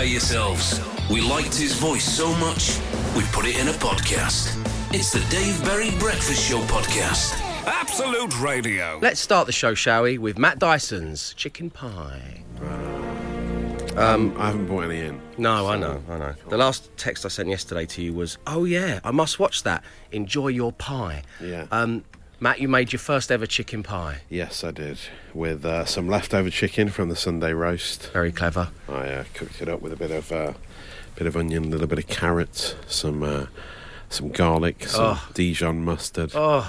prepare yourselves. We liked his voice so much, we put it in a podcast. It's the Dave Berry Breakfast Show podcast. Absolute Radio. Let's start the show, shall we, with Matt Dyson's chicken pie. Um, I haven't bought any in. No, I know, I know. The last text I sent yesterday to you was, "Oh yeah, I must watch that. Enjoy your pie." Yeah. Um, Matt, you made your first ever chicken pie. Yes, I did. With uh, some leftover chicken from the Sunday roast. Very clever. I uh, cooked it up with a bit of uh, bit of onion, a little bit of carrot, some uh, some garlic, some Oh. Dijon mustard, Oh,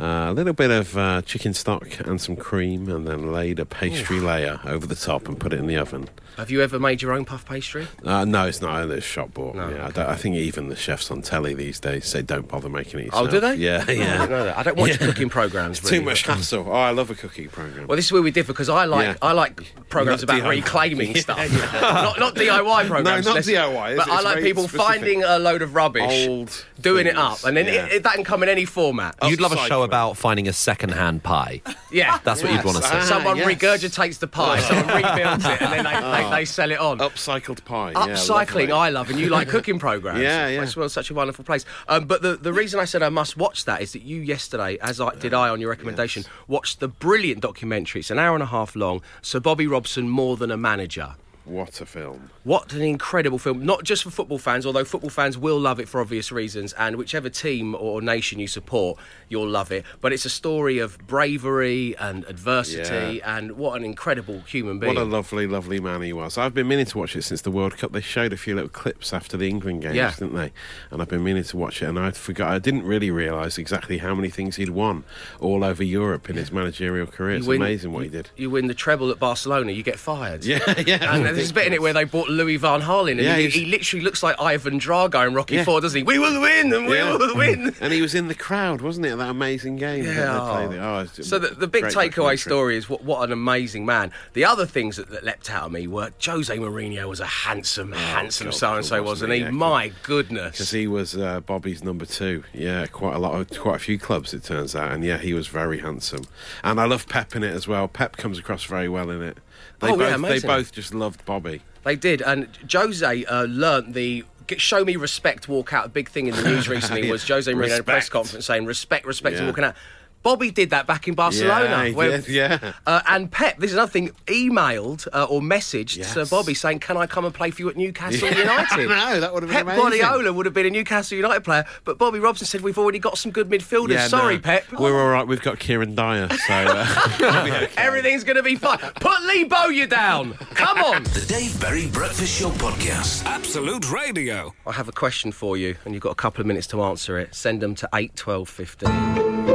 uh, a little bit of uh, chicken stock and some cream, and then laid a pastry layer over the top and put it in the oven. Have you ever made your own puff pastry? Uh, no, it's not. It's shop bought. No, yeah, I, I think even the chefs on telly these days say don't bother making it Oh, do they? Yeah, yeah. don't know that. I don't watch Yeah. cooking programs. It's really, too much hassle. Oh, I love a cooking program. Well, this is where we differ because I like Yeah. I like programs Not about DIY. reclaiming Yeah, stuff, not not DIY programs. No, not less- DIY, But it's- I like people specific. finding a load of rubbish, Old doing it up, and then yeah. it, it, that can come in any format. You'd love a show about finding a second-hand pie. yeah, That's what you'd want to see. Ah, someone regurgitates the pie, someone rebuilds it, and then they, they, they sell it on. Upcycled pie. Upcycling, lovely. I love, and you like cooking programs. Yeah, yeah. It's well, such a wonderful place. Um, but the, the reason I said I must watch that is that you yesterday, as I did I on your recommendation, watched the brilliant documentary. It's an hour and a half long. So Bobby Robson, more than a manager. What a film. What an incredible film! Not just for football fans, although football fans will love it for obvious reasons, and whichever team or nation you support, you'll love it. But it's a story of bravery and adversity, Yeah. and what an incredible human being. What a lovely, lovely man he was. I've been meaning to watch it since the World Cup. They showed a few little clips after the England games, Yeah. didn't they? And I've been meaning to watch it, and I forgot. I didn't really realise exactly how many things he'd won all over Europe in his managerial career. It's win- amazing what he did. You win the treble at Barcelona, you get fired. Yeah, yeah. And there's a bit in it where they brought Louis Van Gaal, and Yeah, he, he literally looks like Ivan Drago in Rocky Yeah. Four, doesn't he? We will win, and we Yeah. will win. And he was in the crowd, wasn't it? That amazing game. Yeah. they played. Oh, So the, the big takeaway story is what, what an amazing man. The other things that, that leapt out at me were Jose Mourinho was a handsome, handsome Oh, God, so and so, wasn't he? Yeah, My goodness, because he was uh, Bobby's number two. Yeah, quite a lot, of, quite a few clubs it turns out, and yeah, he was very handsome. And I love Pep in it as well. Pep comes across very well in it. They Oh, yeah, both, they both just loved Bobby. They did, and Jose uh, learnt the show me respect walk out. A big thing in the news recently was Jose Mourinho at a press conference saying respect, respect, and walking out. Bobby did that back in Barcelona. Yeah, where- did, yeah. Uh, and Pep, this is another thing, emailed uh, or messaged Yes. Sir Bobby saying, "Can I come and play for you at Newcastle United?" No, that would have been Pep amazing. Guardiola would have been a Newcastle United player, but Bobby Robson said, "We've already got some good midfielders. Yeah, Sorry, no, Pep. We're all right. We've got Kieran Dyer, so uh, okay. Everything's going to be fine. Put Lee Bowyer down. Come on." The Dave Berry Breakfast Show podcast. Absolute Radio. I have a question for you, and you've got a couple of minutes to answer it. Send them to 8 12 15.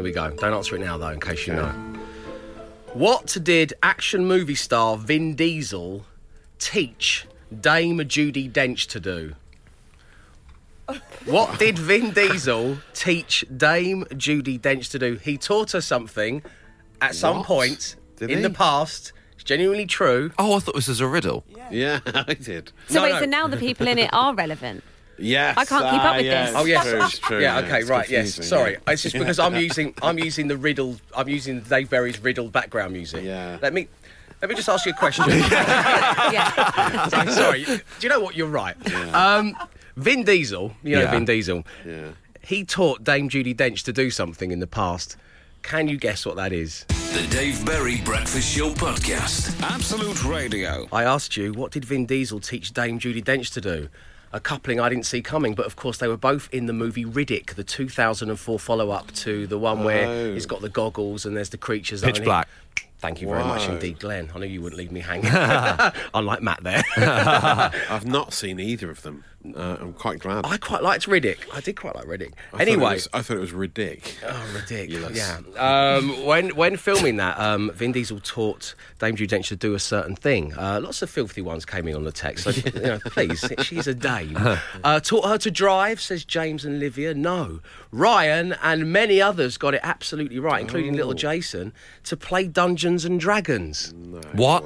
Here we go. Don't answer it now, though, in case you know. What did action movie star Vin Diesel teach Dame Judi Dench to do? What did Vin Diesel teach Dame Judi Dench to do? He taught her something at some What? point Did in he? the past. It's genuinely true. Oh, I thought this was a riddle. Yeah, I did. So No, wait, no. so now the people in it are relevant. Yes, I can't keep ah, up with yeah, this. Oh yes, true, true, yeah, okay, it's right, yes. Sorry, yeah. it's just because I'm using I'm using the riddle. I'm using Dave Berry's riddle background music. Yeah. Let me let me just ask you a question. yeah. I'm sorry. Do you know what? You're right. Um, Vin Diesel, you know Yeah. Vin Diesel. Yeah. He taught Dame Judi Dench to do something in the past. Can you guess what that is? The Dave Berry Breakfast Show podcast. Absolute Radio. I asked you, what did Vin Diesel teach Dame Judi Dench to do? A coupling I didn't see coming, but of course they were both in the movie Riddick, the 2004 follow-up to the one where Oh. he's got the goggles and there's the creatures. Pitch Black. Thank you very much indeed, Glenn. I knew you wouldn't leave me hanging. Unlike Matt there. I've not seen either of them. Uh, I'm quite glad. I quite liked Riddick. I did quite like Riddick. I thought anyway, was- I thought it was ridiculous. Oh, ridiculous! Ridiculous. Yeah. Um, when when filming that, um, Vin Diesel taught Dame Judi Dench to do a certain thing. Uh, lots of filthy ones came in on the text. So, you know, please, she's a dame. Uh, taught her to drive, says James and Livia. No, Ryan and many others got it absolutely right, including little Jason, to play Dungeons and Dragons. What?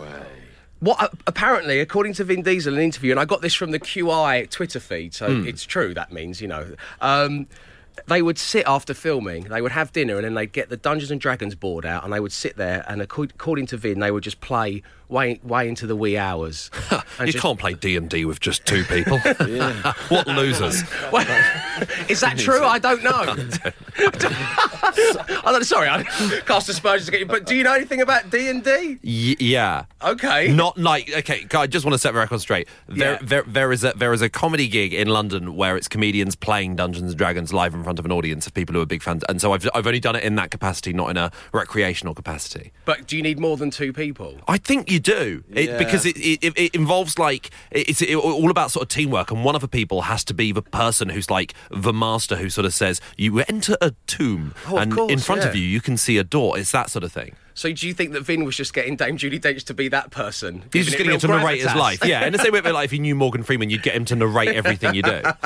What uh, apparently, according to Vin Diesel in an interview, and I got this from the QI Twitter feed, so it's true. That means you know. Um, they would sit after filming, they would have dinner, and then they'd get the Dungeons and Dragons board out, and they would sit there, and according to Vin, they would just play way way into the wee hours. You just- can't play D and D with just two people. what losers? Well, is that true? I don't know. I don't, sorry, I cast aspersions you. But do you know anything about D and D? yeah. Okay. Not like okay. I just want to set the record straight. There, Yeah. there, there is a there is a comedy gig in London where it's comedians playing Dungeons and Dragons live in front of an audience of people who are big fans, and so I've I've only done it in that capacity, not in a recreational capacity. But do you need more than two people? I think you do it, Yeah. because it, it, it involves like it's it, all about sort of teamwork, and one of the people has to be the person who's like the master who sort of says you enter a tomb, Oh, and in course, front of you you can see a door. It's that sort of thing. So do you think that Vin was just getting Dame Judi Dench to be that person? He's just getting him to narrate his life. Yeah, in the same way, like if you knew Morgan Freeman, you'd get him to narrate everything you do.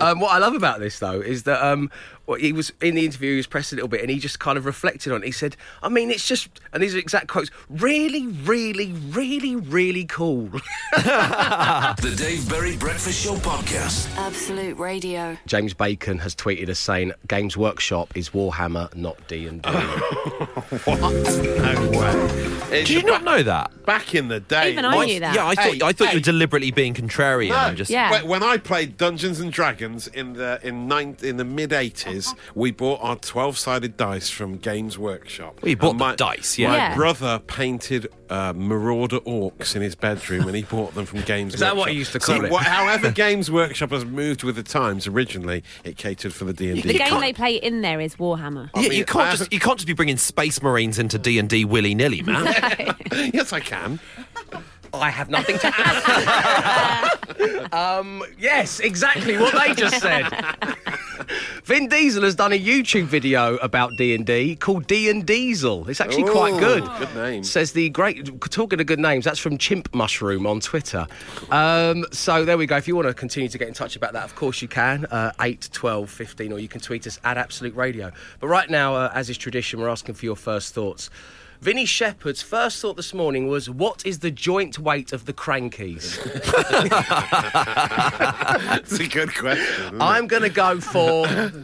um, what I love about this though is that um, well, he was in the interview, he was pressed a little bit, and he just kind of reflected on it. He said, I mean, it's just, and these are exact quotes, really, really, really, really cool. the Dave Berry Breakfast Show Podcast. Absolute radio. James Bacon has tweeted us saying, Games Workshop is Warhammer, not D&D. what? No way. It's Do you not know that? Back in the day. Even I, knew that. Yeah, I thought, hey, I thought hey. you were deliberately being contrarian. No, just... yeah. When I played Dungeons and Dragons in the, in, in the mid-80s, is we bought our 12 sided dice from Games Workshop. Oh, we bought my, dice, yeah. My yeah. brother painted uh, marauder orcs in his bedroom and he bought them from Games Is Workshop. that what you used to call so, it? However, Games Workshop has moved with the times. Originally, it catered for the D&D. The game they play in there is Warhammer. I yeah, mean, you, can't just, you can't just be bringing Space Marines into D&D willy-nilly, man. yes, I can. I have nothing to add. um, yes, exactly what they just said. Vin Diesel has done a YouTube video about D and D called D and Diesel. It's actually quite good. good name. Says the great. Talking of good names, that's from Chimp Mushroom on Twitter. Um, so there we go. If you want to continue to get in touch about that, of course you can. Uh, 8, 12, 15, or you can tweet us at Absolute Radio. But right now, uh, as is tradition, we're asking for your first thoughts. Vinnie Shepherd's first thought this morning was, "What is the joint weight of the Krankies?" That's a good question. isn't it? I'm going to go for. I'm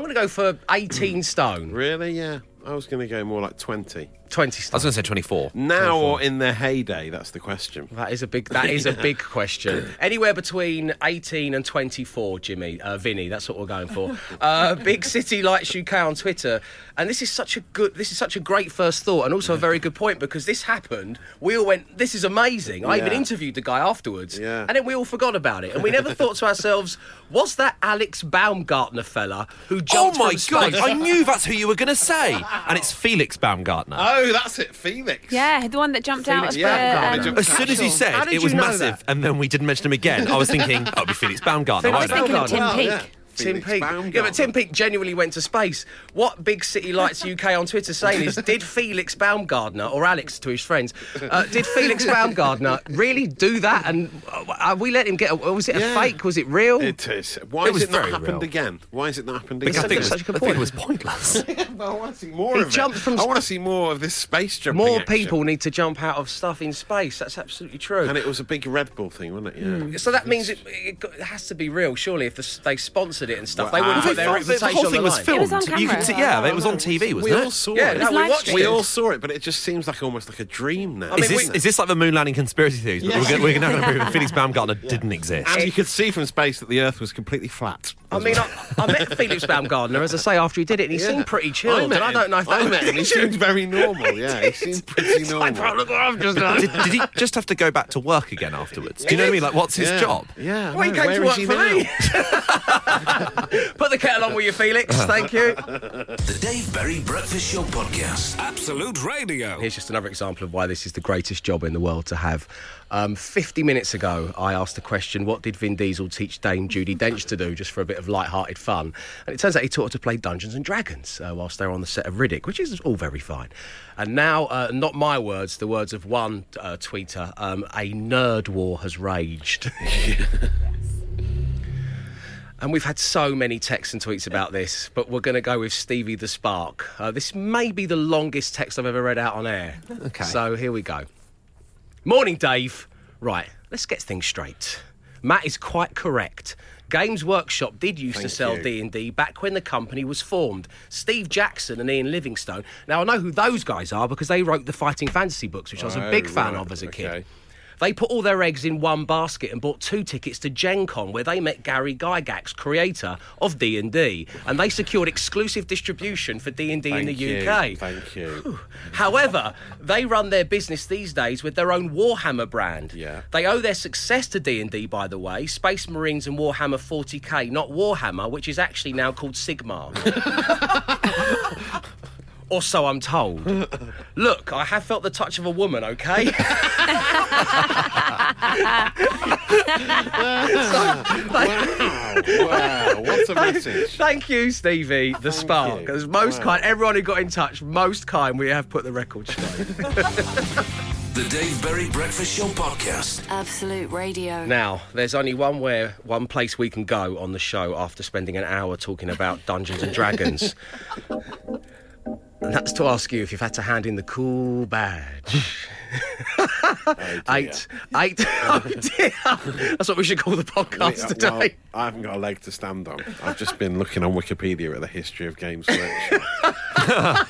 going to go for 18 stone. Really? Yeah. I was going to go more like 20. 20 I was going to say twenty four. Now or in their heyday? That's the question. That is a big. That is a big question. Anywhere between 18 and 24, Jimmy, uh, Vinny. That's what we're going for. Uh, big City Lights UK on Twitter, and this is such a good. This is such a great first thought, and also a very good point because this happened. We all went. This is amazing. I even interviewed the guy afterwards, Yeah. and then we all forgot about it, and we never thought to ourselves, was that Alex Baumgartner fella who jumped? Oh my from god! I knew that's who you were going to say, and it's Felix Baumgartner. Oh, that's it, Phoenix. Yeah, the one that jumped out of Baumgartner the. jumped Um, As soon as you How said it was massive, that? and then we didn't mention him again, I was thinking, oh, it'll be Felix Baumgartner. Felix I won't was it? thinking of Tim Well, Peake. Yeah. Tim Felix Peake. Yeah, but Tim Peake genuinely went to space. What Big City Lights UK on Twitter saying is, did Felix Baumgartner, or Alex to his friends, uh, did Felix Baumgartner really do that? And uh, we let him get? A, was it a Yeah. fake? Was it real? It is. Why It has it not happened real. again? Why has it not happened Because I again? think, it was, Such a good I think it was pointless. I want to see more He of jumped it. from I s- want to see more of this space jumping. More action. people need to jump out of stuff in space. That's absolutely true. And it was a big Red Bull thing, wasn't it? Yeah. so that means it, it, got- it has to be real, surely. If the, they sponsored it and stuff, Well, they wouldn't I put their thought the, reputation whole on thing the was filmed. It was on You camera. could see, yeah, it was on TV, wasn't we it? all saw Yeah, it. no, we live watched streamed. We all saw it, but it just seems like almost like a dream now. I mean, Is this, we- is this like the moon landing conspiracy theories? But Yes. We're, gonna, we're now going to prove that Felix Baumgartner didn't exist. and you could see from space that the Earth was completely flat. I mean, I, I met Felix Baumgartner, as I say, after he did it, and he Yeah. seemed pretty chilled. I met and I don't know if that I met him. He seemed very normal. Yeah, he seemed pretty normal. Look what I've just done. did, did he just have to go back to work again afterwards? Do you know what I mean? Like, what's his job? Yeah. Well, he came to work for me. Put the kettle on with you, Felix. Thank you. The Dave Berry Breakfast Show podcast. Absolute Radio. Here's just another example of why this is the greatest job in the world to have. Um, 50 minutes ago, I asked the question, what did Vin Diesel teach Dame Judi Dench to do, just for a bit of light-hearted fun? And it turns out he taught her to play Dungeons and Dragons uh, whilst they were on the set of Riddick, which is all very fine. And now, uh, not my words, the words of one uh, tweeter, um, a nerd war has raged. And we've had so many texts and tweets about this, but we're going to go with Stevie the Spark. Uh, this may be the longest text I've ever read out on air. Okay. So here we go. Morning, Dave. Right, let's get things straight. Matt is quite correct. Games Workshop did used to sell. D&D back when the company was formed. Steve Jackson and Ian Livingstone. Now I know who those guys are because they wrote the Fighting Fantasy books, which I was a Oh, big fan right, of as a okay. They put all their eggs in one basket and bought two tickets to Gen Con, where they met Gary Gygax, creator of D&D, and they secured exclusive distribution for D&D in the you, UK. Thank you. However, they run their business these days with their own Warhammer brand. Yeah. They owe their success to D&D, by the way, Space Marines and Warhammer 40k, not Warhammer, which is actually now called Sigmar. or so I'm told. Look, I have felt the touch of a woman, okay? wow, wow, what a message. Thank you, Stevie, the spark. you. As most Wow. kind, everyone who got in touch, most kind, we have put the record straight. The Dave Berry Breakfast Show podcast. Absolute Radio. Now, there's only one where one place we can go on the show after spending an hour talking about Dungeons and Dragons. And that's to ask you if you've had to hand in the cool badge. Oh, eight, eight. Oh dear. That's what we should call the podcast Wait, uh, today. well, I haven't got a leg to stand on. I've just been looking on Wikipedia at the history of Games Workshop.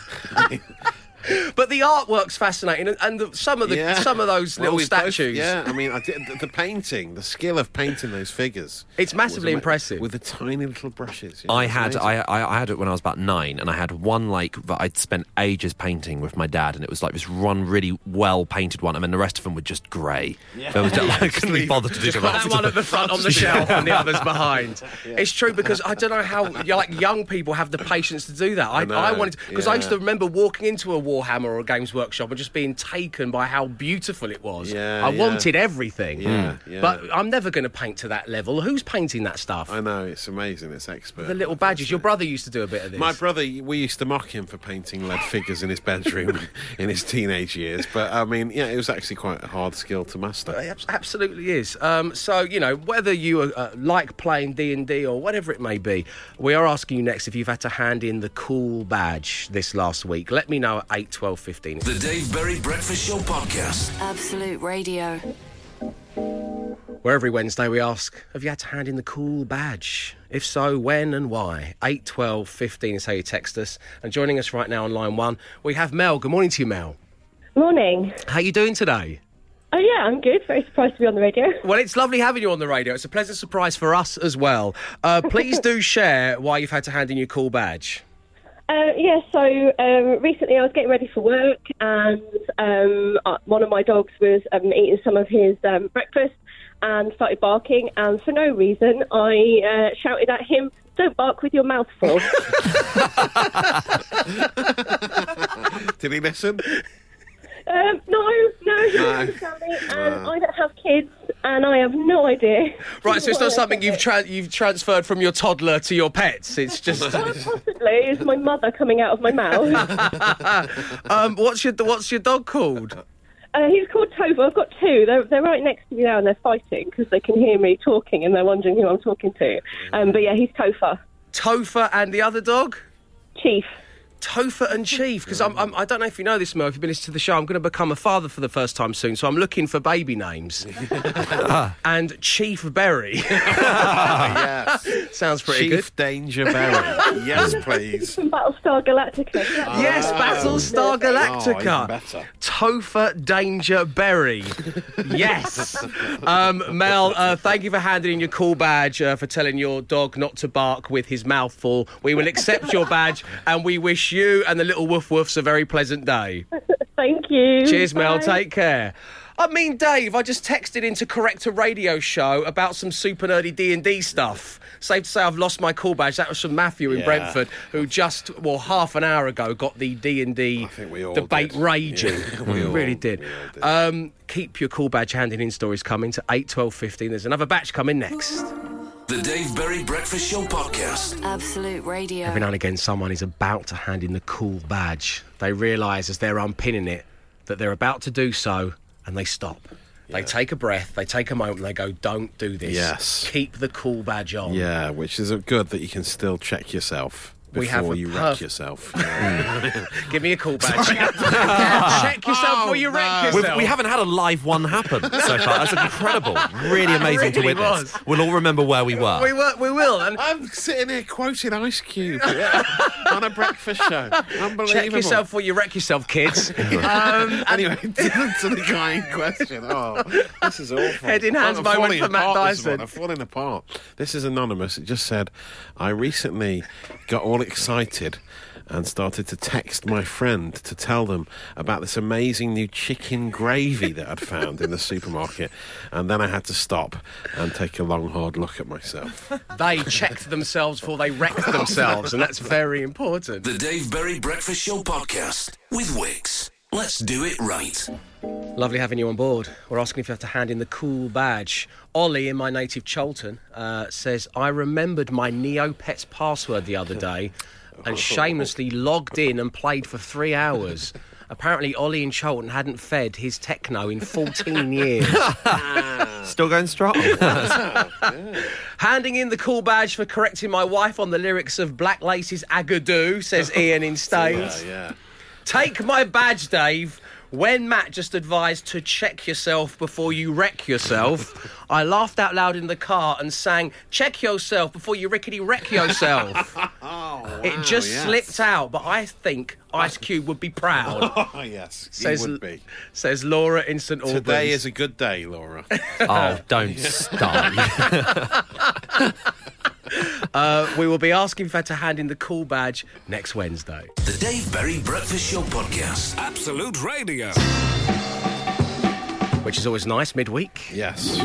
But the artwork's fascinating, and, and the, some of the Yeah. some of those little we've both- statues. yeah, I mean, I did, the, the painting, the skill of painting those figures. It's massively ama- impressive. With the tiny little brushes. yeah, I had. I, I I had it when I was about nine, and I had one like that I'd spent ages painting with my dad, and it was like this one really well painted one. I mean, the rest of them were just grey. There was I couldn't be bothered to do Put the that one at the front on the shelf and the others behind. It's true because I don't know how like young people have the patience to do that. I, I, know, wanted because I used to remember walking into a Warhammer or a Games Workshop and just being taken by how beautiful it was. Yeah, I yeah. wanted everything. Yeah, yeah. But I'm never going to paint to that level. Who's painting that stuff? I know, it's amazing. It's expert. the little badges. Your brother used to do a bit of this. My brother, we used to mock him for painting lead figures in his bedroom in his teenage years. But I mean, yeah, it was actually quite a hard skill to master. It absolutely is. Um, so you know whether you uh, like playing D and D or whatever it may be, we are asking you next if you've had to hand in the cool badge this last week. Let me know at eight, twelve, fifteen. The Dave Berry Breakfast Show podcast. Absolute Radio. Where every Wednesday we ask, have you had to hand in the cool badge? If so, when and why? 8, 12, 15 is how you text us. And joining us right now on line one, we have Mel. Good morning to you, Mel. Morning. How are you doing today? Oh yeah, I'm good. Very surprised to be on the radio. Well, it's lovely having you on the radio. It's a pleasant surprise for us as well. Uh, please do share why you've had to hand in your cool badge. Uh, yeah, so um, recently I was getting ready for work, and um, uh, one of my dogs was um, eating some of his um, breakfast and started barking. And for no reason, I uh, shouted at him, "Don't bark with your mouth full." Did he listen? um, no, no, he didn't understand me, and I don't have kids, and I have no idea. Right, so it's not something you've tra- you've transferred from your toddler to your pets. It's just Well, possibly it's my mother coming out of my mouth. um, what's your what's your dog called? Uh, he's called Tova. I've got two. They're, they're right next to me now and they're fighting because they can hear me talking and they're wondering who I'm talking to. Um, but yeah, he's Topher. Topher and the other dog. Chief. Topher and Chief, because I'm, I'm, I don't know if you know this, Mel. If you've been listening to the show, I'm going to become a father for the first time soon, so I'm looking for baby names. and Chief Berry yes. sounds pretty Chief Danger Berry. yes, please. From Battlestar Galactica. good. Yes, Battlestar Oh, Galactica. better. Topher Danger Berry. yes. Um, Mel, uh, thank you for handing in your cool badge uh, for telling your dog not to bark with his mouth full. We will accept your badge and we wish you and the little woof woofs a very pleasant day. Thank you. Cheers, Mel. Take care. I mean, Dave, I just texted in to correct a radio show about some super nerdy D and D stuff. Safe to say, I've lost my call badge. That was from Matthew in Yeah. Brentford, who just well half an hour ago got the D and D think we all debate did. raging. Yeah, we we all- really did. we all did. Um, keep your call badge handing in stories coming to eight, twelve, fifteen. There's another batch coming next. The Dave Berry Breakfast Show podcast. Absolute Radio. Every now and again, someone is about to hand in the cool badge. They realise as they're unpinning it that they're about to do so, and they stop. They take a breath, they take a moment, they go, Don't do this. Yes. Keep the cool badge on. Yeah, which is good that you can still check yourself We have before a you perf- wreck yourself. Give me a call badge. Check yourself Oh, before you wreck no. We've, yourself. we haven't had a live one happen so far. That's incredible. Really amazing to witness. was. We'll all remember where we were. We will. We will. And I'm sitting here quoting Ice Cube on a breakfast show. Unbelievable. check yourself before you wreck yourself, kids. um, Anyway, to the, guy in question. Oh, this is awful. Head in hands I'm moment falling for Matt apart this Dyson. I'm falling apart. This is anonymous. It just said, I recently got all excited and started to text my friend to tell them about this amazing new chicken gravy that I'd found in the supermarket. And then I had to stop and take a long, hard look at myself. they checked themselves before they wrecked themselves, and that's very important. The Dave Berry Breakfast Show podcast with Wickes. Let's do it right. Lovely having you on board. We're asking if you have to hand in the cool badge. Ollie in my native Chorlton uh, says, I remembered my Neopets password the other day and shamelessly logged in and played for three hours. Apparently, Ollie in Chorlton hadn't fed his Techo in 14 years. Still going strong. Handing in the cool badge for correcting my wife on the lyrics of Black Lace's Agadoo, says Ian in Staines. Yeah, yeah. Take my badge, Dave. When Matt just advised to check yourself before you wreck yourself, I laughed out loud in the car and sang, Check yourself before you rickety wreck yourself. Oh, it just yes. slipped out, but I think Ice Cube would be proud, Oh, yes. He Says- would be. says Laura in St Albans. Today is a good day, Laura. oh, don't start. Uh, we will be asking if you had to hand in the cool badge next Wednesday. The Dave Berry Breakfast Show podcast. Absolute Radio. Which is always nice midweek. yes.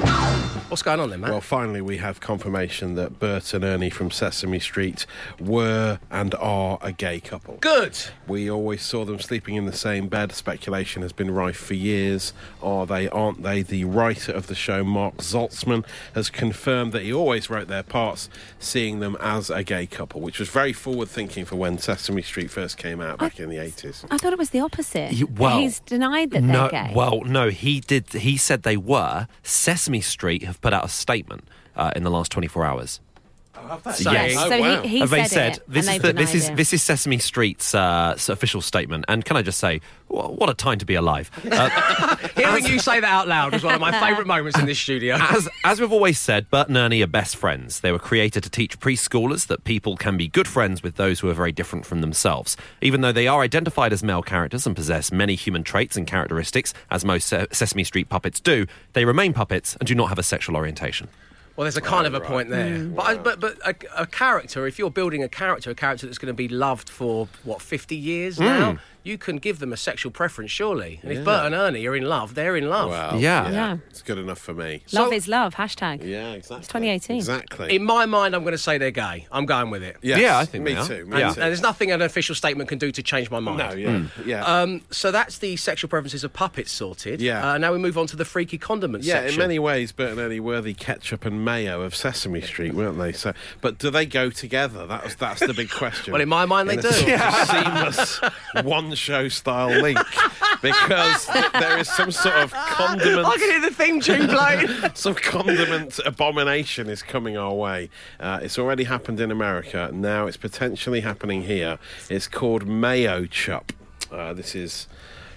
What's going on then, Matt? Well, finally, we have confirmation that Bert and Ernie from Sesame Street were and are a gay couple. Good. We always saw them sleeping in the same bed. Speculation has been rife for years. Are they, aren't they? The writer of the show, Mark Saltzman, has confirmed that he always wrote their parts, seeing them as a gay couple, which was very forward thinking for when Sesame Street first came out back in the 80s. I thought it was the opposite. You- well, He's denied that no, they're gay. well, no, he did. He said they were. Sesame Street have put out a statement uh, in the last 24 hours. Saying, so wow. he, he Uh, they said, said it, this and is the, this is it. this is Sesame Street's uh, official statement. And can I just say, wha- what a time to be alive. Uh, Hearing you say that out loud was one of my favourite moments in this studio. as as we've always said, Bert and Ernie are best friends. They were created to teach preschoolers that people can be good friends with those who are very different from themselves. Even though they are identified as male characters and possess many human traits and characteristics, as most Se- Sesame Street puppets do, they remain puppets and do not have a sexual orientation. Well, there's a kind of a point there. Mm. But, I, but but a, a character, if you're building a character, a character that's going to be loved for what 50 years Mm. now, you can give them a sexual preference, surely. And if Bert and Ernie are in love, they're in love. Well, Yeah. Yeah. It's good enough for me. love So- is love, hashtag. Yeah, exactly. It's 2018. Exactly. In my mind, I'm going to say they're gay. I'm going with it. Yes, Yeah, I think me they are. too. Me Yeah. And, too. and there's nothing an official statement can do to change my mind. no, yeah, yeah. Um, so that's the sexual preferences of puppets sorted. Yeah. Uh, now we move on to the freaky condiments Yeah, section. in many ways, Bert and Ernie were the ketchup and mayo of Sesame Street, weren't they? So, but do they go together? That was that's the big question. Well, in my mind, they a do. sort of seamless one show style link, because there is some sort of condiment. I can hear the theme tune playing. some condiment abomination is coming our way. Uh, it's already happened in America. Now it's potentially happening here. It's called Mayochup. Uh, this is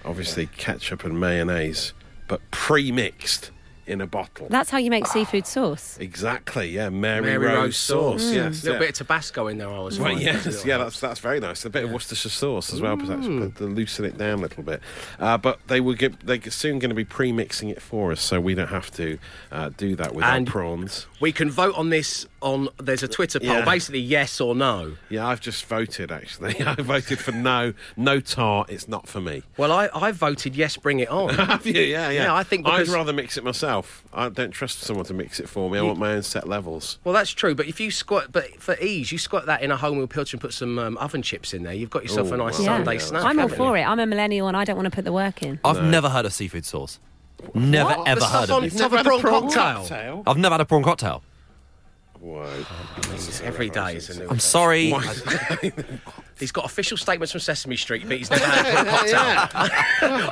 obviously ketchup and mayonnaise, but pre-mixed in a bottle. That's how you make seafood sauce. Exactly. Yeah, Mary, Mary Rose, Rose sauce. sauce. Yes. A little yeah. bit of Tabasco in there, I was Well, finding. yes, yeah, that's that's very nice. A bit of Worcestershire sauce as well, perhaps, to loosen it down a little bit. Uh, but they will get they're soon going to be pre-mixing it for us, so we don't have to uh, do that with And- our prawns. We can vote on this on. There's a Twitter poll, Yeah. basically yes or no. Yeah, I've just voted actually. I voted for no, no tar. It's not for me. Well, I, I voted yes, bring it on. Have you? Yeah, yeah. Yeah, I think I'd rather mix it myself. I don't trust someone to mix it for me. I want my own set levels. well, that's true, but if you squat, but for ease, you squat that in a whole meal pilcher and put some um, oven chips in there. You've got yourself a nice wow. Sunday Yeah, snack. I'm all haven't for you? it. I'm a millennial and I don't want to put the work in. I've never heard of seafood sauce. Never What? ever The heard stuff of on it. top of prawn cocktail. I've never had a prawn cocktail. Whoa. Every day is a new. I'm sorry. He's got official statements from Sesame Street, but he's never had a prawn cocktail.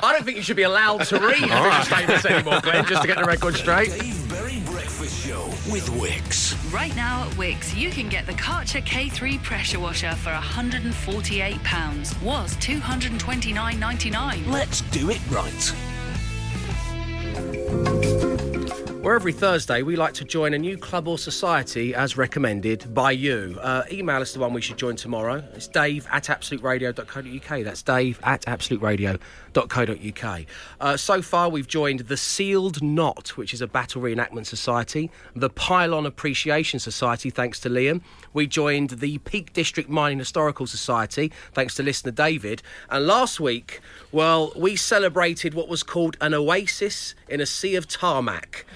I don't think you should be allowed to read official statements anymore, Glenn, just to get the record straight. Dave Berry Breakfast Show with Wickes. Right now at Wickes, you can get the Karcher K3 pressure washer for £148. Was $229.99. Let's do it right. Where every Thursday we like to join a new club or society as recommended by you. Uh, email us the one we should join tomorrow. It's dave at absoluteradio.co.uk. That's dave at absoluteradio.co.uk. Uh, so far, we've joined the Sealed Knot, which is a battle reenactment society, the Pylon Appreciation Society, thanks to Liam. We joined the Peak District Mining Historical Society, thanks to listener David. And last week, well, we celebrated what was called an oasis in a sea of tarmac.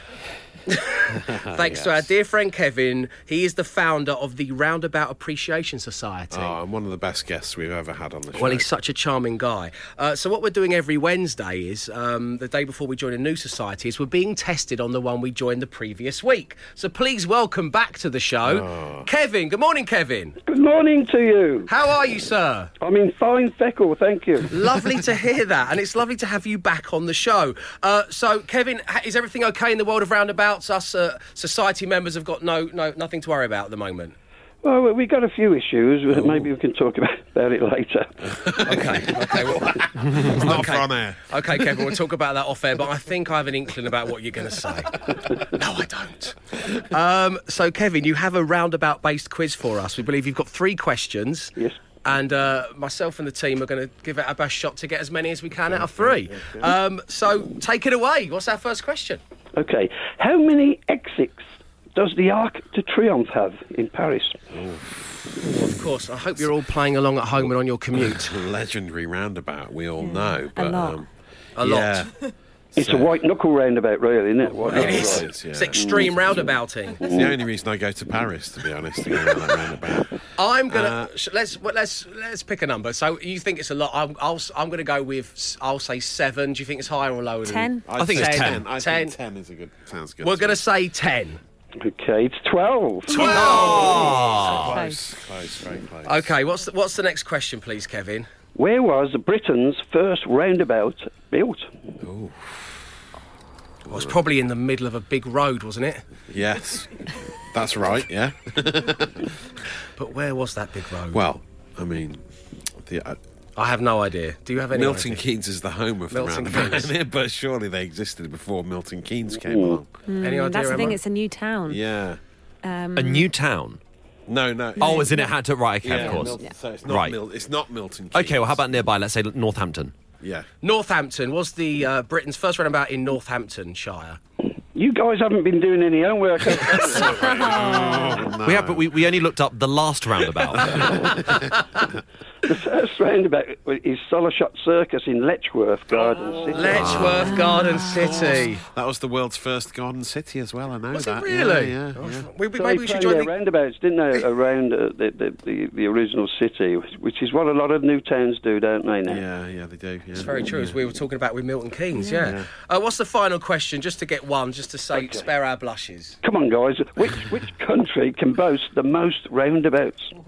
Thanks to our dear friend Kevin, he is the founder of the Roundabout Appreciation Society. Oh, I'm one of the best guests we've ever had on the show. Well, he's such a charming guy. Uh, so what we're doing every Wednesday is um, the day before we join a new society is we're being tested on the one we joined the previous week. So please welcome back to the show, Kevin. Good morning, Kevin. Good morning to you. How are you, sir? I'm in fine feckle, thank you. Lovely to hear that, and it's lovely to have you back on the show. Uh, so, Kevin, is everything okay in the world of roundabouts? Us uh, society members have got no, no, nothing to worry about at the moment. Well, we've got a few issues. but Maybe we can talk about, about it later. Okay, okay, well, It's not okay. for on air. Okay, Kevin, we'll talk about that off air, but I think I have an inkling about what you're going to say. No, I don't. Um, so, Kevin, you have a roundabout based quiz for us. We believe you've got three questions. Yes. And uh, myself and the team are going to give it our best shot to get as many as we can out of three. Um, so, take it away. What's our first question? Okay. How many exits does the Arc de Triomphe have in Paris? Of course, I hope you're all playing along at home and on your commute. Legendary roundabout, we all know. But, a lot. Um, A lot. yeah. It's a white knuckle roundabout, really, isn't it? White It knuckle is. road. It's, yeah. It's extreme roundabouting. It's the only reason I go to Paris, to be honest, to go around that roundabout. I'm gonna Uh, sh- let's let's let's pick a number. So you think it's a lot? I'm I'll, s- I'm gonna go with I'll say seven. Do you think it's higher or lower? than- Ten. I'd think it's 10. I Ten. think 10 is a good, sounds good. We're gonna me. say ten. Okay, it's 12. Close. Close, close, very close. Okay. What's the, what's the next question, please, Kevin? Where was Britain's first roundabout built? Well, was probably in the middle of a big road, wasn't it? Yes, that's right, yeah. But where was that big road? Well, I mean, the, uh, I have no idea. Do you have any? Milton idea? Keynes is the home of Milton the roundabout, but surely they existed before Milton Keynes came along. Any idea? Mm, That's the thing, Emma? it's a new town. Yeah. A new town. No, no. Oh, as in it had to. Right, okay, yeah, of course. Milton, so it's not, Right. Mil- it's not Milton Keynes. Okay, well, how about nearby? Let's say Northampton. Yeah. Northampton was the uh, Britain's first roundabout in Northamptonshire. You guys haven't been doing any homework. have you? We have, but we, we only looked up the last roundabout. the first roundabout is Sollershott Circus in Letchworth Garden City. Letchworth Garden City. That was the world's first garden city as well, I know Was that. it really? Yeah, yeah, Oh, yeah. We, we, So maybe they we should join their the. roundabouts, didn't they, around uh, the, the, the, the original city, which is what a lot of new towns do, don't they, now? Yeah, yeah, they do. Yeah. It's very true, as we were talking about with Milton Keynes, yeah. Uh, what's the final question, just to get one, just to say, spare our blushes? Come on, guys. Which, which country can boast the most roundabouts?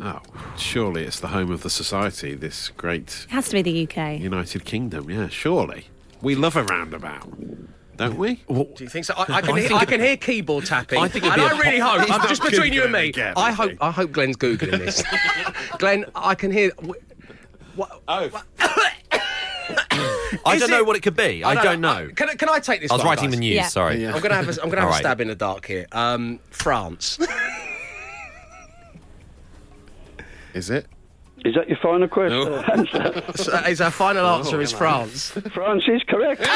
Oh, surely it's the home of the society, this great It has to be the UK. United Kingdom. Yeah, surely. We love a roundabout, don't we? Do you think so? I, I, can, I hear, think I can hear keyboard tapping. I think it'd and be I a really hope, I'm just between you and me, Googling again, I is hope, he? I hope Glenn's Googling this. Glenn, I can hear. What, Oh, I Is don't know what it could be. I, don't know. I- can, I- can I take this? I was one, writing the guys? news. Yeah. Sorry. Yeah. I'm gonna have a, I'm gonna have All a right. stab in the dark here. Um, France. is it? Is that your final question? No. answer? So, is our final oh, answer is France. France is correct.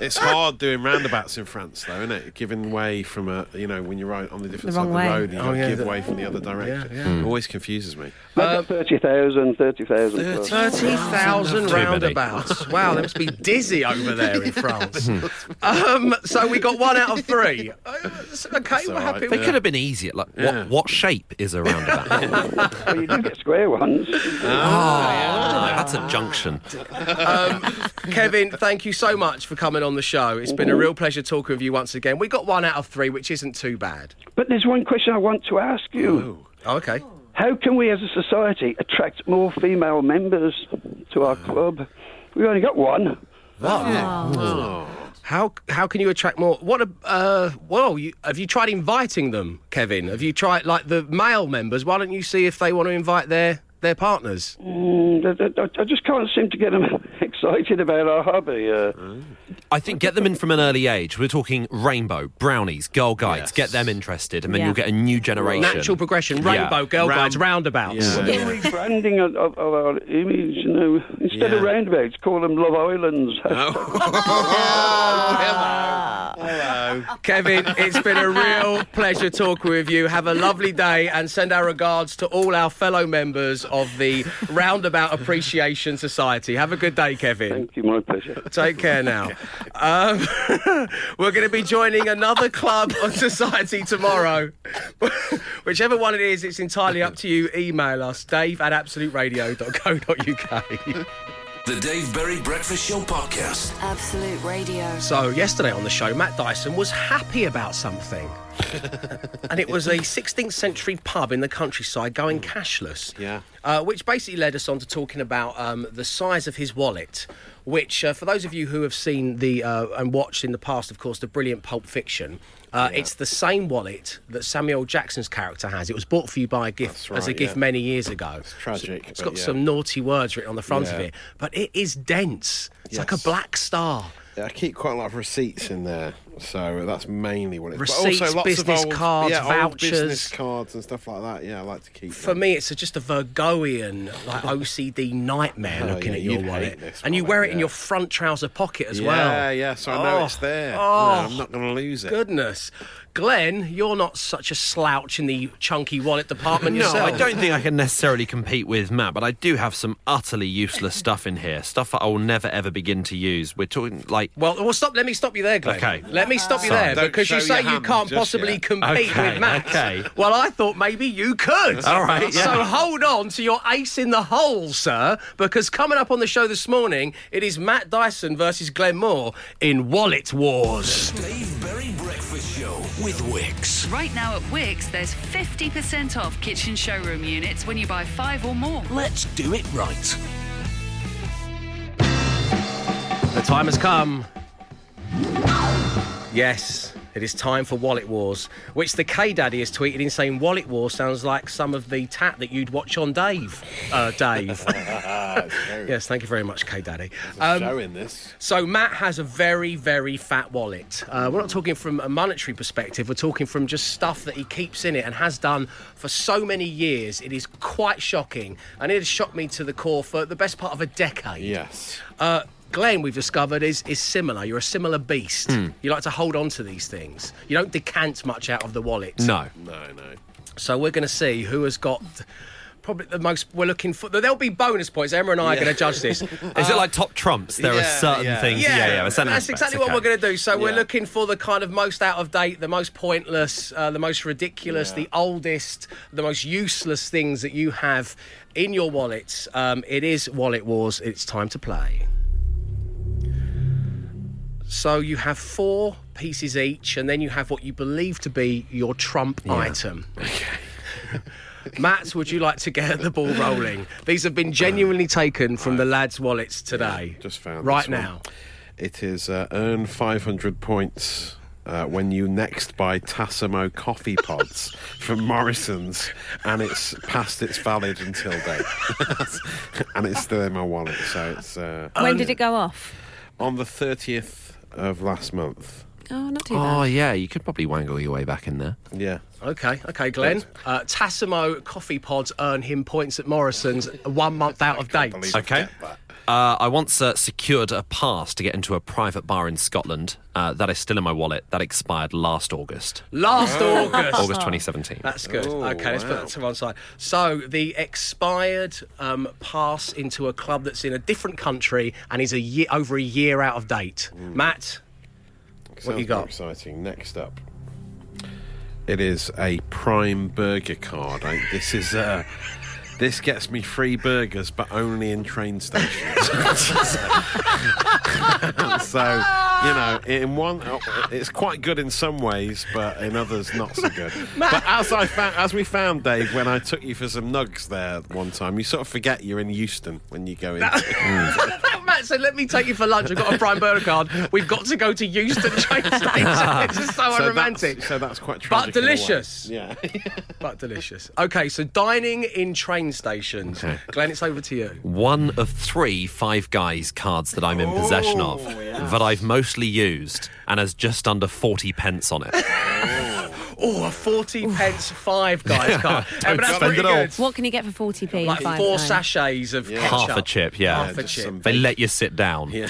It's hard doing roundabouts in France, though, isn't it? Giving way from a, you know, when you're right on the different The side of the way. road, you Oh, got yeah, give the- way from the other direction. Yeah, yeah. It always confuses me. Maybe 30,000, 30,000. Thirty thousand Too many. roundabouts. Wow, they must be dizzy over there in France. um, so we got one out of three. Uh, okay, we're all happy. They with could have been easier. Like, Yeah. what, what shape is a roundabout? Well, you do get square ones. oh, that's a junction. Um, Kevin, thank you so much for coming on the show. It's been a real pleasure talking with you once again. We got one out of three, which isn't too bad. But there's one question I want to ask you. Oh, okay. How can we as a society attract more female members to our club? We've only got one. How How how can you attract more? What a uh, well, you, have you tried inviting them, Kevin? Have you tried like the male members? Why don't you see if they want to invite their their partners? Mm, I, I- I just can't seem to get them excited about our hobby. Uh, I think get them in from an early age. We're talking rainbow, brownies, girl guides. Get them interested, and then Yeah. you'll get a new generation. Natural progression, Yeah. rainbow, girl Round- guides, roundabouts. Yeah. the rebranding of, of, of our image, you know, instead of roundabouts, call them Love Islands. Kevin, it's been a real pleasure talking with you. Have a lovely day and send our regards to all our fellow members of the Roundabout Appreciation Society. Have a good day, Kevin. Thank you, my pleasure. Take care now. Um, we're going to be joining another club on society tomorrow. Whichever one it is, it's entirely up to you. Email us, dave at absoluteradio.co.uk. The Dave Berry Breakfast Show podcast. Absolute Radio. So, yesterday on the show, Matt Dyson was happy about something. and it was a 16th century pub in the countryside going cashless. Yeah. Uh, which basically led us on to talking about um, the size of his wallet. Which, uh, for those of you who have seen the uh, and watched in the past, of course, the brilliant Pulp Fiction, uh, it's the same wallet that Samuel Jackson's character has. It was bought for you by a gift That's as a gift yeah. many years ago. It's tragic, it's got yeah. some naughty words written on the front of it, but it is dense. It's like a black star. Yeah, I keep quite a lot of receipts in there, so uh, that's mainly what it is. But Receipts, also lots business of old, cards, yeah, old business vouchers. cards and stuff like that. Yeah, I like to keep. For them. me, it's a, just a Virgoian, like OCD nightmare Oh, looking yeah, at your wallet, and you wear it in your front trouser pocket as yeah, well. yeah, yeah. so I know Oh, it's there. oh. Yeah, I'm not going to lose it. Goodness, Glenn, you're not such a slouch in the chunky wallet department No, yourself. I don't think I can necessarily compete with Matt, but I do have some utterly useless stuff in here. Stuff that I will never ever begin to use. We're talking like Well, well, stop. Let me stop you there, Glenn. Okay. Let me stop you there Don't because you show say your you hand can't just possibly yet. compete Okay, with Matt. okay. Well, I thought maybe you could. All right, yeah. So hold on to your ace in the hole, sir, because coming up on the show this morning, it is Matt Dyson versus Glenn Moore in Wallet Wars. Dave Berry Breakfast Show with Wickes. Right now at Wickes, there's 50% off kitchen showroom units when you buy five or more. Let's do it right. The time has come. Yes, it is time for Wallet Wars, which the K Daddy has tweeted in saying Wallet Wars sounds like some of the tat that you'd watch on Dave. Uh, Dave. yes, thank you very much, K Daddy. Um, Showing this. so Matt has a very, very fat wallet. Uh, we're not talking from a monetary perspective. We're talking from just stuff that he keeps in it and has done for so many years. It is quite shocking, and it has shocked me to the core for the best part of a decade. Yes. Uh, Glenn, we've discovered, is is similar. You're a similar beast. You like to hold on to these things. You don't decant much out of the wallet. no. No, no. So we're going to see who has got probably the most. We're looking for. There'll be bonus points. Emma and I are going to judge this. Is it like top trumps? There are certain yeah. things. Yeah, yeah. there's certain that's aspects, exactly what we're going to do. So we're looking for the kind of most out of date, the most pointless, uh, the most ridiculous, Yeah. the oldest, the most useless things that you have in your wallets. Um, it is Wallet Wars. It's time to play. So you have four pieces each, and then you have what you believe to be your trump item. Okay. Matt, would you like to get the ball rolling? These have been genuinely taken from the lads' wallets today. Just found right this one. now. It is uh, earn 500 points uh, when you next buy Tassimo coffee pods from Morrison's, and it's past its valid until date, and it's still in my wallet. So it's uh, When did it go off? on the 30th of last month. Oh, not too bad. Oh yeah, you could probably wangle your way back in there. Yeah. Okay, okay, Glenn. Uh, Tassimo coffee pods earn him points at Morrison's one month out of date. believe I Okay. Get that. Uh, I once uh, secured a pass to get into a private bar in Scotland. Uh, that is still in my wallet. That expired last August, Last August. August 2017. That's good. Oh, okay, let's put that to one side. So the expired um, pass into a club that's in a different country and is a year over a year out of date. Matt, Sounds you got? Exciting. Next up, it is a Prime Burger card. I, this is uh, this gets me free burgers, but only in train stations. so you know, in one, it's quite good in some ways, but in others not so good. but as I found, as we found, Dave, when I took you for some nugs there one time, you sort of forget you're in Euston when you go in. Matt said, "Let me take you for lunch. I've got a Prime burger card. We've got to go to Euston train station. it's just so, So unromantic, that's, so that's quite but tragic. in delicious. Yeah. But delicious. Okay, so dining in train stations. Okay. Glenn, it's over to you. One of three Five Guys cards that I'm in possession of oh, that I've mostly used and has just under 40 pence on it. Oh, a forty pence five guys card. Yeah, but that's spend pretty it all. good. What can you get for 40p? Like five four guys? sachets of ketchup. Half a chip, yeah. Half a chip. They let you sit down.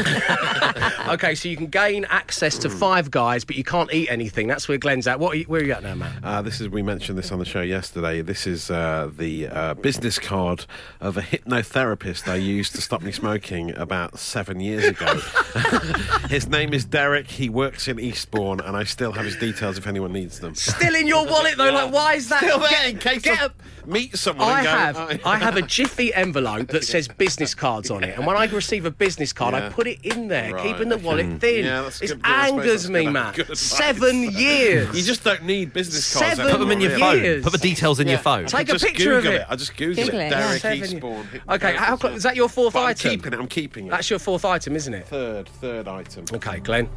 Okay, so you can gain access to Five Guys, but you can't eat anything. That's where Glenn's at. What? Are you, where are you at now, Matt? Uh, this is we mentioned this on the show yesterday. This is uh, the uh, business card of a hypnotherapist I used to stop me smoking about seven years ago. his name is Derek. He works in Eastbourne, and I still have his details if anyone needs them. Still in your wallet though. Like, why is that? Still there Get- in case get I a- meet someone. I and go, have "Oh, I have a jiffy envelope that says business cards on it, and when I receive a business card, I put it in there, Right, keeping the okay. wallet thin. Yeah, that's it good- I suppose angers that's me, good- Matt. good advice. Seven years. You just don't need business cards. Seven Put them in your Years. phone. Put the details in your phone. Take a just picture of Google it. I just Google, Google it. it, Derek Seven- Eastbourne. Okay, how, cl- is that your fourth But I'm item? keeping it. I'm keeping it. That's your fourth item, isn't it? third, third item. Okay, Glenn.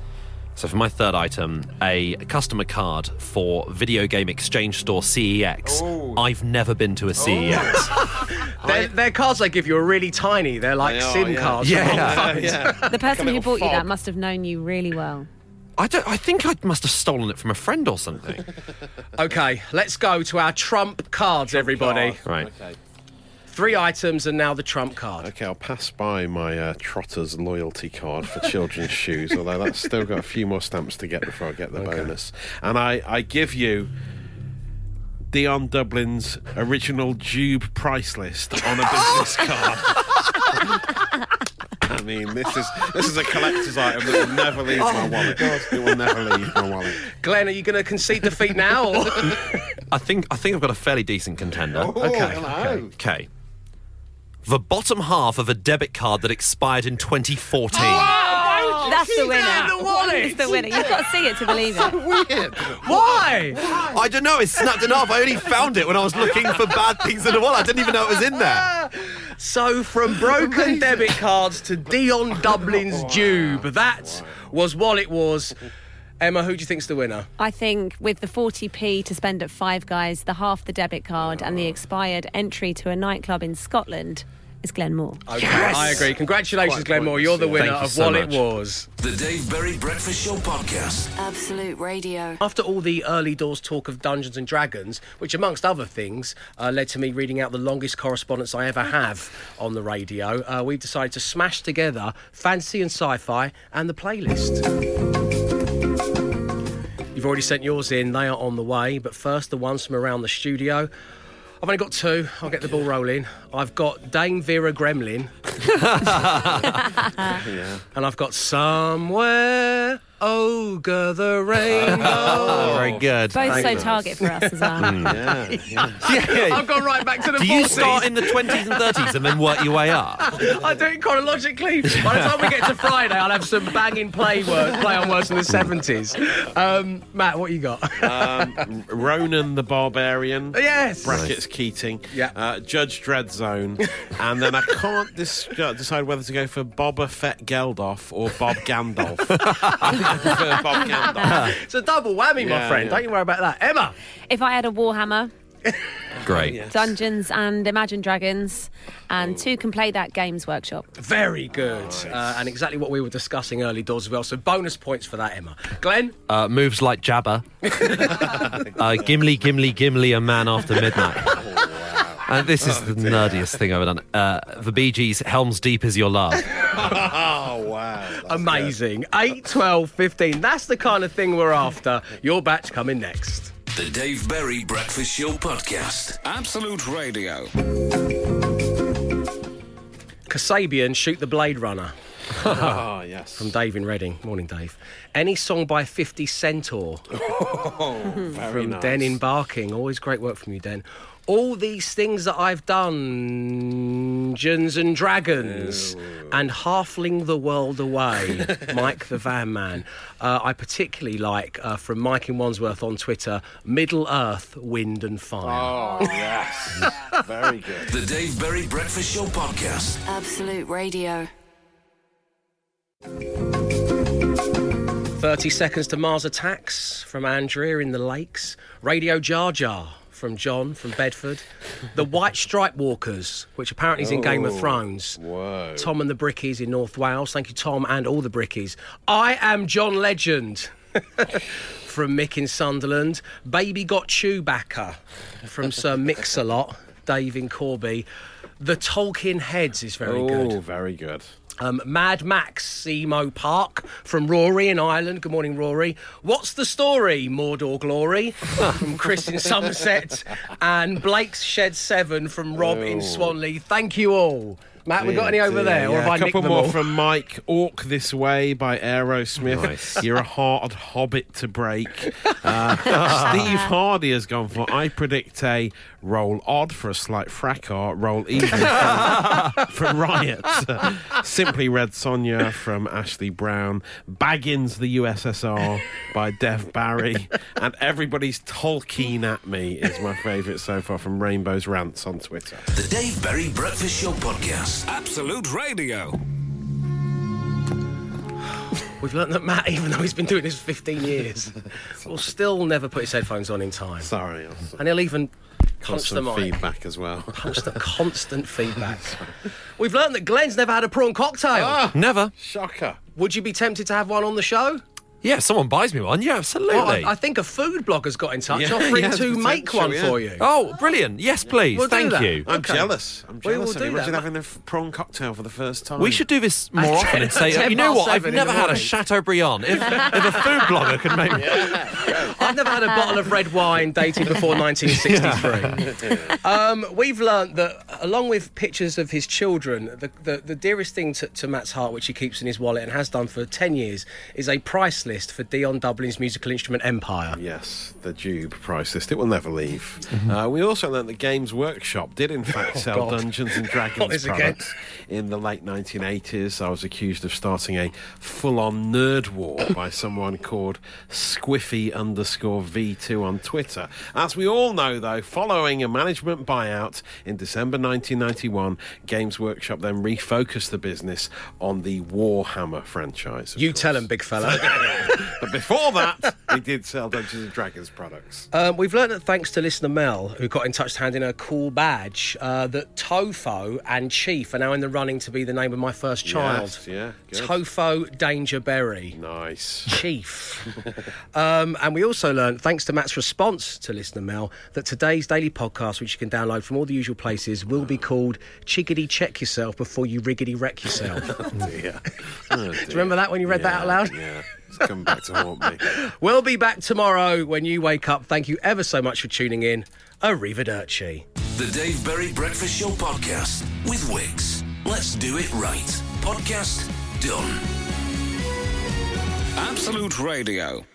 So for my third item, a customer card for video game exchange store CEX. Oh. I've never been to a CEX. Their, their cards they give you are really tiny. They're like They are, SIM yeah. cards. Yeah, for yeah. phones. yeah. The person who little bought you that must have known you really well. I don't. I think I must have stolen it from a friend or something. Okay, let's go to our Trump cards, everybody. Right. Okay. Three items and now the Trump card. Okay, I'll pass by my uh, Trotter's loyalty card for children's shoes, although that's still got a few more stamps to get before I get the bonus. And I, I give you Dion Dublin's original Dube price list on a business card. I mean, this is this is a collector's item that will never leave my wallet. It will never leave my wallet. Glenn, are you going to concede defeat now? I think. I think I've got a fairly decent contender. Okay, hello. Okay. The bottom half of a debit card that expired in 2014. That's the winner. that the wallet? It's the winner. You've got to see it to believe it. Weird. Why? I don't know. It snapped it off. I only found it when I was looking for bad things in the wallet. I didn't even know it was in there. So, from broken debit cards to Dion Dublin's Dube, that was what it was. Emma, who do you think's the winner? I think with the 40p to spend at Five Guys, the half the debit card, and the expired entry to a nightclub in Scotland is Glenn Moore. Okay, I agree. Congratulations, Quite Glenn Moore. You're the pointless, winner Thank you of so what much. it was. The Dave Berry Breakfast Show Podcast. Absolute Radio. After all the early doors talk of Dungeons and Dragons, which amongst other things uh, led to me reading out the longest correspondence I ever have on the radio, uh, we've decided to smash together fantasy and sci-fi and the playlist. You've already sent yours in; they are on the way. But first, the ones from around the studio. I've only got two. I'll get the ball rolling. I've got Dame Vera Gremlin, and I've got Somewhere Ogre the Rainbow. Very good. Both so Thank you. target for us as well. Yeah, yeah. Yeah. I've gone right back to the Do you start in the 20s and 30s and then work your way up? I do it chronologically. By the time we get to Friday, I'll have some banging play work, play on words from the 70s. Um, Matt, what you got? Um, Ronan the Barbarian. yes. Brackets Keating. Yeah. Uh, Judge Dreadzone. and then I can't dis- decide whether to go for Boba Fett Geldof or Bob Gandalf. I prefer Bob Gandalf. It's a double whammy, my Yeah, friend. yeah. Don't you worry about that. Emma. if I had a Warhammer, Great. Dungeons and Imagine Dragons, and two can play that Games Workshop. Very good. Uh, and exactly what we were discussing early doors as well. So bonus points for that, Emma. Glenn? Uh, moves like Jabba. uh, Gimli, Gimli, Gimli, a man after midnight. And this is the nerdiest thing I've ever done. Uh, the Bee Gees, Helm's Deep is your love. Oh, wow. That's Amazing. 8, 12, 15. That's the kind of thing we're after. Your batch coming next. The Dave Berry Breakfast Show Podcast. Absolute Radio. Kasabian, Shoot the Blade Runner. good. Oh, ah, yes. From Dave in Reading. Morning, Dave. Any song by 50 Centaur. Oh, very from nice. Den in Barking. Always great work from you, Den. All these things that I've done, Dungeons and Dragons, and Halfling the World Away, Mike the Van Man. Uh, I particularly like, uh, from Mike in Wandsworth on Twitter, Middle Earth, Wind and Fire. Oh, yes. Very good. The Dave Berry Breakfast Show Podcast. Absolute Radio. 30 seconds to Mars Attacks from Andrea in the Lakes. Radio Jar Jar from John from Bedford. The White Stripe Walkers, which apparently is in Game of Oh, Thrones. Whoa. Tom and the Brickies in North Wales. Thank you, Tom, and all the Brickies. I am John Legend. from Mick in Sunderland. Baby got Chewbacca from Sir Mix-a-Lot. Dave in Corby. The Tolkien Heads is very oh, good. very good. Um, Mad Max Semo Park from Rory in Ireland. Good morning, Rory. What's the story? Mordor Glory from Chris in Somerset. And Blake's Shed 7 from Rob in Oh. Swanley. Thank you all. Matt, we got any over Dear, there? Or yeah, have I a couple them more all? from Mike. Orc This Way by Aerosmith. Nice. You're a hard hobbit to break. Uh, Steve Hardy has gone for I predict a roll odd for a slight fracas, roll even for, from Riot. Simply Red Sonja from Ashley Brown. Baggins the USSR by Dev Barry. And Everybody's Tolkien at Me is my favourite so far from Rainbow's Rants on Twitter. The Dave Berry Breakfast Show Podcast. Absolute Radio. We've learnt that Matt, even though he's been doing this for 15 years, will still never put his headphones on in time. Sorry. And he'll even punch the Constant mic. feedback as well. Constant, constant feedback. We've learnt that Glenn's never had a prawn cocktail. Ah. Never. Shocker. Would you be tempted to have one on the show? Yeah, if someone buys me one. Yeah, absolutely. Well, I, I think a food blogger's got in touch Yeah, offering yeah, to make one potential, for you. Oh, brilliant. Yes, please. We'll Thank you. I'm Okay. jealous. I'm We will jealous. do Imagine that. having a f- prawn cocktail for the first time. We should do this more often and say, you know what? I've never had a morning. Chateaubriand. If, if a food blogger could make me. I've never had a bottle of red wine dated before 1963. um, we've learnt that, along with pictures of his children, the, the, the dearest thing to, to Matt's heart, which he keeps in his wallet and has done for 10 years, is a price list for Dion Dublin's musical instrument Empire. Yes, the Dube price list. It will never leave. Mm-hmm. Uh, we also learned that Games Workshop did, in fact, sell Oh, God. Dungeons and Dragons products in the late 1980s. I was accused of starting a full-on nerd war by someone called Squiffy underscore V2 on Twitter. As we all know, though, following a management buyout in December 1991, Games Workshop then refocused the business on the Warhammer franchise. You course. tell him, big fella. But before that, we did sell Dungeons and Dragons products. Um, we've learned that thanks to listener Mel, who got in touch to hand in a cool badge, uh, that Tofo and Chief are now in the running to be the name of my first child. Yes, yeah, good. Tofo Danger Berry. Nice. Chief. um, and we also learned, thanks to Matt's response to listener Mel, that today's daily podcast, which you can download from all the usual places, will be called Chiggety Check Yourself Before You Riggety Wreck Yourself. dear. Oh, Do you remember that when you read that out loud? Yeah, it's come back to haunt me. We'll be back tomorrow when you wake up. Thank you ever so much for tuning in. Arrivederci. The Dave Berry Breakfast Show Podcast with Wickes. Let's do it right. Podcast done. Absolute Radio.